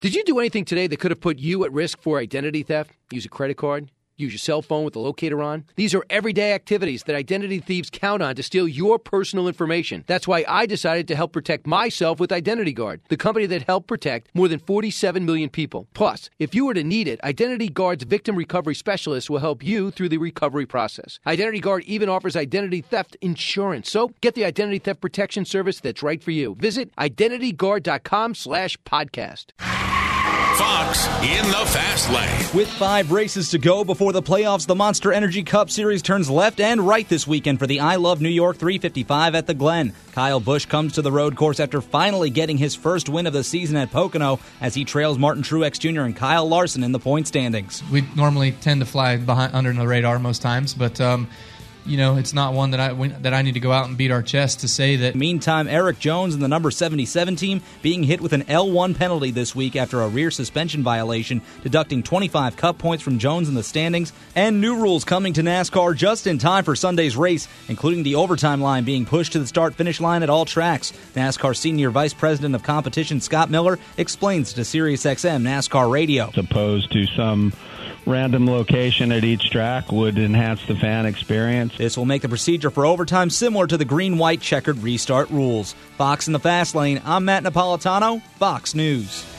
Did you do anything today that could have put you at risk for identity theft? Use a credit card? Use your cell phone with the locator on? These are everyday activities that identity thieves count on to steal your personal information. That's why I decided to help protect myself with Identity Guard, the company that helped protect more than 47 million people. Plus, if you were to need it, Identity Guard's victim recovery specialist will help you through the recovery process. Identity Guard even offers identity theft insurance. So get the identity theft protection service that's right for you. Visit identityguard.com slash podcast. Fox in the fast lane. With five races to go before the playoffs, the Monster Energy Cup Series turns left and right this weekend for the I Love New York 355 at the Glen. Kyle Busch comes to the road course after finally getting his first win of the season at Pocono as he trails Martin Truex Jr. and Kyle Larson in the point standings. We normally tend to fly behind under the radar most times, but um, you know, it's not one that I that I need to go out and beat our chest to say that. Meantime, Erik Jones and the number 77 team being hit with an L1 penalty this week after a rear suspension violation, deducting 25 cup points from Jones in the standings, and new rules coming to NASCAR just in time for Sunday's race, including the overtime line being pushed to the start finish line at all tracks. NASCAR Senior Vice President of Competition Scott Miller explains to SiriusXM NASCAR Radio. As opposed to some random location at each track would enhance the fan experience. This will make the procedure for overtime similar to the green white checkered restart rules. Fox in the Fast Lane, I'm Matt Napolitano, Fox News.